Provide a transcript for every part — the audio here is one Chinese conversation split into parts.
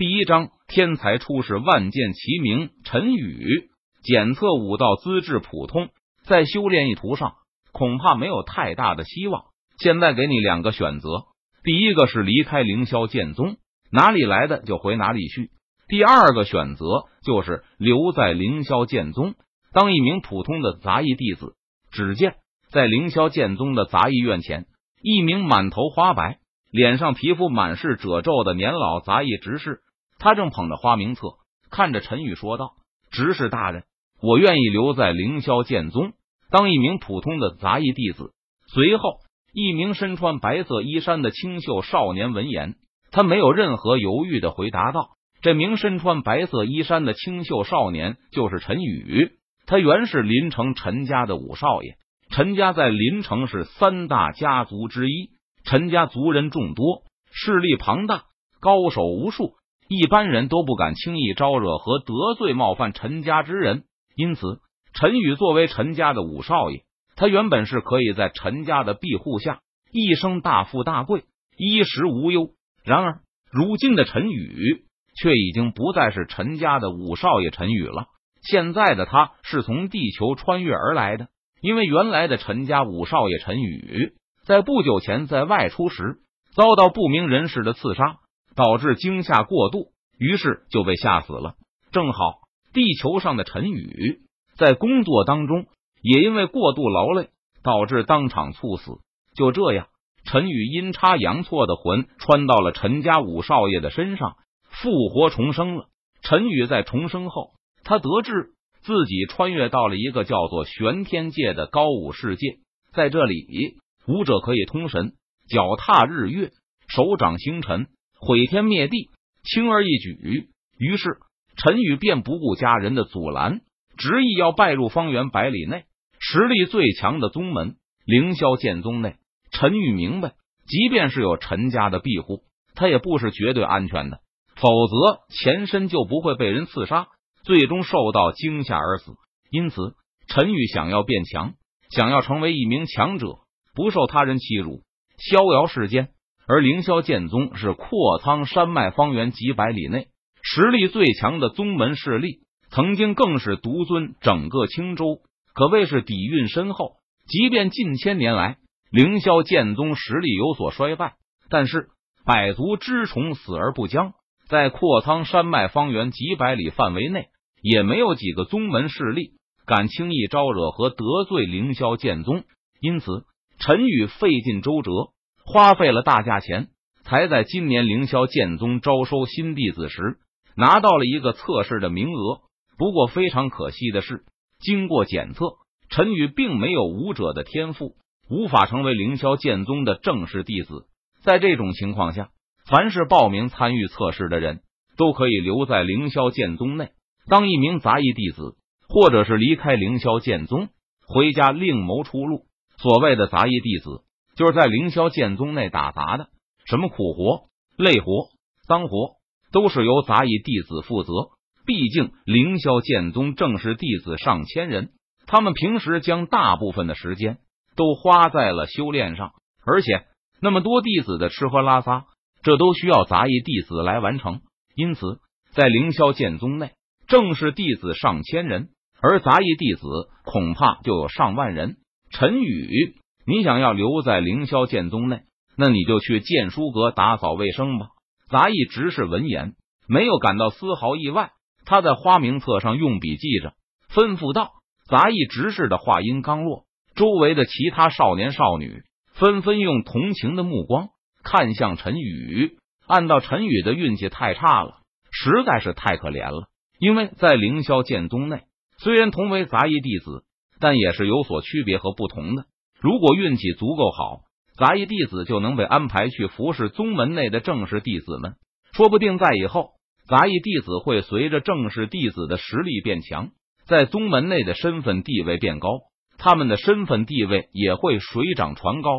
第一章：天才出世，万箭齐鸣。陈宇检测武道资质普通，在修炼一途上恐怕没有太大的希望。现在给你两个选择：第一个是离开凌霄剑宗，哪里来的就回哪里去；第二个选择就是留在凌霄剑宗，当一名普通的杂役弟子。只见在凌霄剑宗的杂役院前，一名满头花白、脸上皮肤满是褶皱的年老杂役执事。他正捧着花名册，看着陈宇说道：“执事大人，我愿意留在凌霄剑宗，当一名普通的杂役弟子。”随后，一名身穿白色衣衫的清秀少年闻言，他没有任何犹豫的回答道：“这名身穿白色衣衫的清秀少年就是陈宇，他原是林城陈家的五少爷。陈家在林城是三大家族之一，陈家族人众多，势力庞大，高手无数。”一般人都不敢轻易招惹和得罪冒犯陈家之人，因此陈宇作为陈家的五少爷，他原本是可以在陈家的庇护下一生大富大贵，衣食无忧。然而，如今的陈宇却已经不再是陈家的五少爷陈宇了。现在的他是从地球穿越而来的，因为原来的陈家五少爷陈宇在不久前在外出时遭到不明人士的刺杀。导致惊吓过度，于是就被吓死了。正好地球上的陈宇在工作当中也因为过度劳累，导致当场猝死。就这样，陈宇阴差阳错的魂穿到了陈家五少爷的身上，复活重生了。陈宇在重生后，他得知自己穿越到了一个叫做玄天界的高武世界，在这里，武者可以通神，脚踏日月，手掌星辰。毁天灭地，轻而易举。于是陈宇便不顾家人的阻拦，执意要拜入方圆百里内实力最强的宗门凌霄剑宗内。陈宇明白，即便是有陈家的庇护，他也不是绝对安全的，否则前身就不会被人刺杀，最终受到惊吓而死。因此，陈宇想要变强，想要成为一名强者，不受他人欺辱，逍遥世间。而凌霄剑宗是阔苍山脉方圆几百里内实力最强的宗门势力，曾经更是独尊整个青州，可谓是底蕴深厚。即便近千年来凌霄剑宗实力有所衰败，但是百足之虫死而不僵，在阔苍山脉方圆几百里范围内，也没有几个宗门势力敢轻易招惹和得罪凌霄剑宗。因此，陈宇费尽周折。花费了大价钱，才在今年凌霄剑宗招收新弟子时拿到了一个测试的名额。不过非常可惜的是，经过检测，陈宇并没有武者的天赋，无法成为凌霄剑宗的正式弟子。在这种情况下，凡是报名参与测试的人都可以留在凌霄剑宗内当一名杂役弟子，或者是离开凌霄剑宗回家另谋出路。所谓的杂役弟子。就是在凌霄剑宗内打杂的，什么苦活、累活、脏活，都是由杂役弟子负责。毕竟凌霄剑宗正式弟子上千人，他们平时将大部分的时间都花在了修炼上，而且那么多弟子的吃喝拉撒，这都需要杂役弟子来完成。因此，在凌霄剑宗内，正式弟子上千人，而杂役弟子恐怕就有上万人。陈宇。你想要留在凌霄剑宗内，那你就去剑书阁打扫卫生吧。杂役执事闻言没有感到丝毫意外，他在花名册上用笔记着，吩咐道：“杂役执事的话音刚落，周围的其他少年少女纷纷用同情的目光看向陈宇。按道陈宇的运气太差了，实在是太可怜了。因为在凌霄剑宗内，虽然同为杂役弟子，但也是有所区别和不同的。”如果运气足够好，杂役弟子就能被安排去服侍宗门内的正式弟子们。说不定在以后，杂役弟子会随着正式弟子的实力变强，在宗门内的身份地位变高，他们的身份地位也会水涨船高。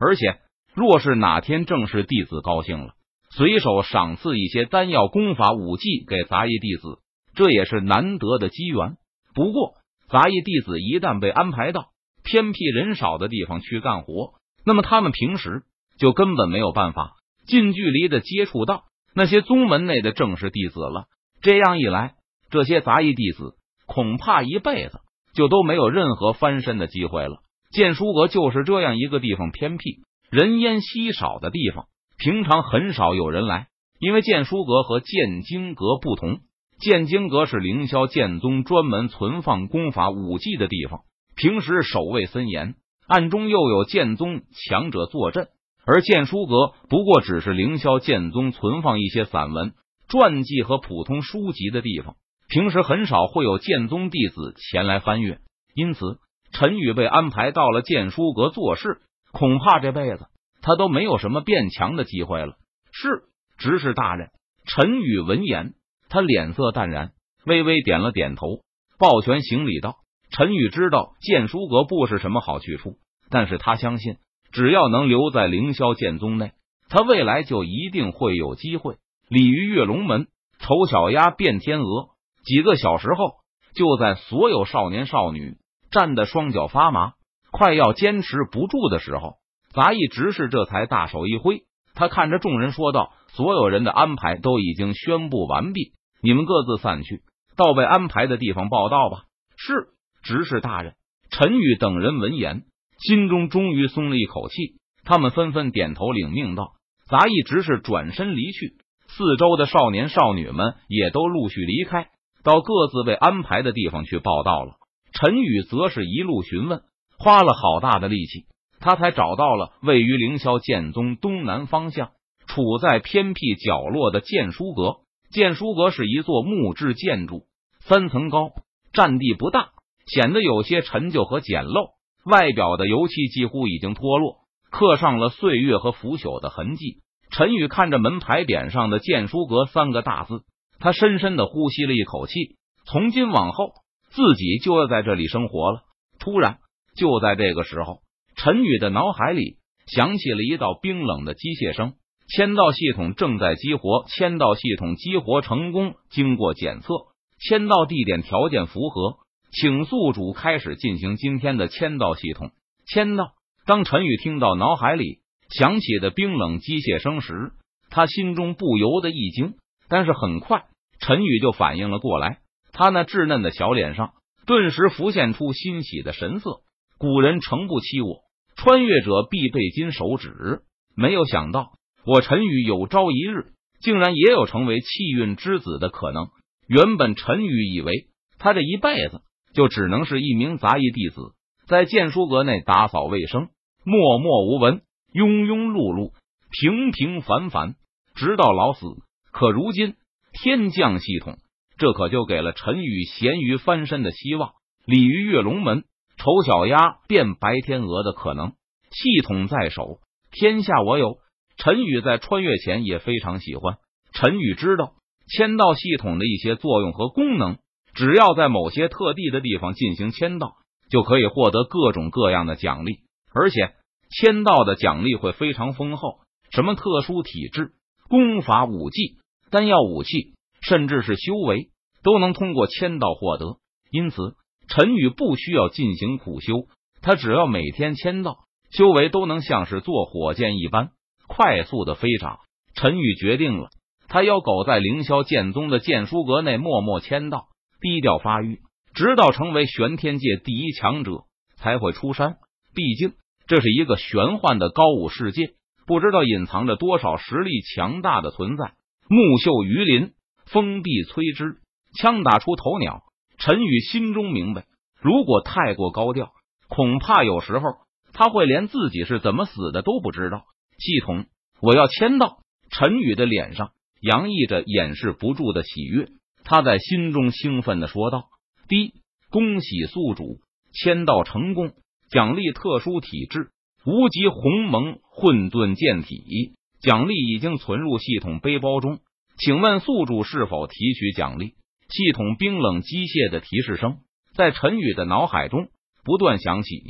而且，若是哪天正式弟子高兴了，随手赏赐一些丹药、功法、武技给杂役弟子，这也是难得的机缘。不过，杂役弟子一旦被安排到，偏僻人少的地方去干活，那么他们平时就根本没有办法近距离的接触到那些宗门内的正式弟子了。这样一来，这些杂役弟子恐怕一辈子就都没有任何翻身的机会了。剑书阁就是这样一个地方，偏僻、人烟稀少的地方，平常很少有人来。因为剑书阁和剑经阁不同，剑经阁是凌霄剑宗专门存放功法武技的地方，平时守卫森严，暗中又有剑宗强者坐镇。而剑书阁不过只是凌霄剑宗存放一些散文、传记和普通书籍的地方，平时很少会有剑宗弟子前来翻阅。因此，陈宇被安排到了剑书阁做事，恐怕这辈子他都没有什么变强的机会了。是执事大人。陈宇闻言，他脸色淡然，微微点了点头，抱拳行礼道：“陈宇知道剑书阁不是什么好去处，但是他相信。”只要能留在凌霄剑宗内，他未来就一定会有机会。鲤鱼跃龙门，丑小鸭变天鹅。几个小时后，就在所有少年少女站得双脚发麻、快要坚持不住的时候，杂役执事这才大手一挥，他看着众人说道：“所有人的安排都已经宣布完毕，你们各自散去，到被安排的地方报道吧。”是执事大人。陈宇等人闻言。心中终于松了一口气，他们纷纷点头领命道：“杂役执事转身离去，四周的少年少女们也都陆续离开，到各自被安排的地方去报道了。”陈宇则是一路询问，花了好大的力气，他才找到了位于凌霄剑宗东南方向、处在偏僻角落的剑书阁。剑书阁是一座木质建筑，三层高，占地不大，显得有些陈旧和简陋。外表的油漆几乎已经脱落，刻上了岁月和腐朽的痕迹。陈宇看着门牌匾上的“剑书阁”三个大字，他深深的呼吸了一口气。从今往后，自己就要在这里生活了。突然，就在这个时候，陈宇的脑海里响起了一道冰冷的机械声：“签到系统正在激活，签到系统激活成功，经过检测，签到地点条件符合。”请宿主开始进行今天的签到系统。签到。当陈宇听到脑海里响起的冰冷机械声时，他心中不由得一惊。但是很快，陈宇就反应了过来，他那稚嫩的小脸上顿时浮现出欣喜的神色。古人诚不欺我，穿越者必备金手指。没有想到，我陈宇有朝一日竟然也有成为气运之子的可能。原本陈宇以为他这一辈子。就只能是一名杂役弟子，在剑书阁内打扫卫生，默默无闻，庸庸碌碌，平平凡凡，直到老死。可如今天降系统，这可就给了陈宇咸鱼翻身的希望，鲤鱼跃龙门，丑小鸭变白天鹅的可能。系统在手，天下我有。陈宇在穿越前也非常喜欢。陈宇知道签到系统的一些作用和功能。只要在某些特地的地方进行签到，就可以获得各种各样的奖励，而且签到的奖励会非常丰厚。什么特殊体质、功法、武技、丹药、武器，甚至是修为，都能通过签到获得。因此，陈宇不需要进行苦修，他只要每天签到，修为都能像是坐火箭一般快速的飞涨。陈宇决定了，他要苟在凌霄剑宗的剑书阁内默默签到。低调发育，直到成为玄天界第一强者才会出山。毕竟这是一个玄幻的高武世界，不知道隐藏着多少实力强大的存在。木秀于林，风必摧之。枪打出头鸟，陈宇心中明白，如果太过高调，恐怕有时候他会连自己是怎么死的都不知道。系统，我要签到。陈宇的脸上洋溢着掩饰不住的喜悦。他在心中兴奋的说道：“第一，恭喜宿主签到成功，奖励特殊体质无极鸿蒙混沌剑体，奖励已经存入系统背包中，请问宿主是否提取奖励？”系统冰冷机械的提示声在陈宇的脑海中不断响起。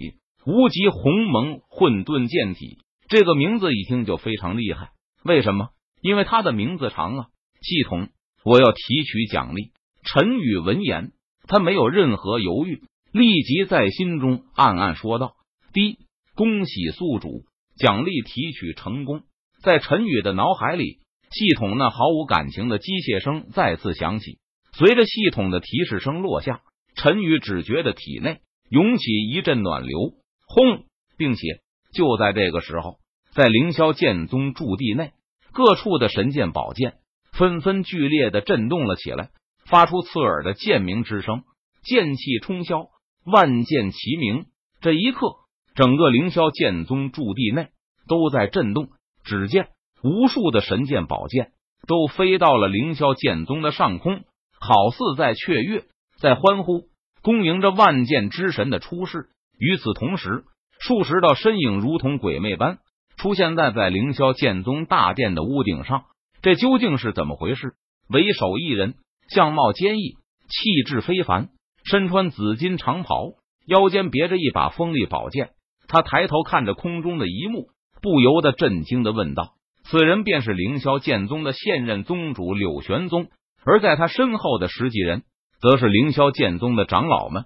无极鸿蒙混沌剑体这个名字一听就非常厉害，为什么？因为他的名字长啊！系统。我要提取奖励。陈宇闻言，他没有任何犹豫，立即在心中暗暗说道：“第一，恭喜宿主，奖励提取成功。”在陈宇的脑海里系统那毫无感情的机械声再次响起。随着系统的提示声落下，陈宇只觉得体内涌起一阵暖流，轰！并且就在这个时候，在凌霄剑宗驻地内，各处的神剑宝剑纷纷剧烈的震动了起来，发出刺耳的剑鸣之声，剑气冲霄，万剑齐鸣。这一刻，整个凌霄剑宗驻地内都在震动。只见无数的神剑宝剑都飞到了凌霄剑宗的上空，好似在雀跃，在欢呼，恭迎着万剑之神的出世。与此同时，数十道身影如同鬼魅般出现在在凌霄剑宗大殿的屋顶上。这究竟是怎么回事？为首一人，相貌坚毅，气质非凡，身穿紫金长袍，腰间别着一把锋利宝剑。他抬头看着空中的一幕。不由得震惊的问道：“此人便是凌霄剑宗的现任宗主柳玄宗，而在他身后的十几人，则是凌霄剑宗的长老们。”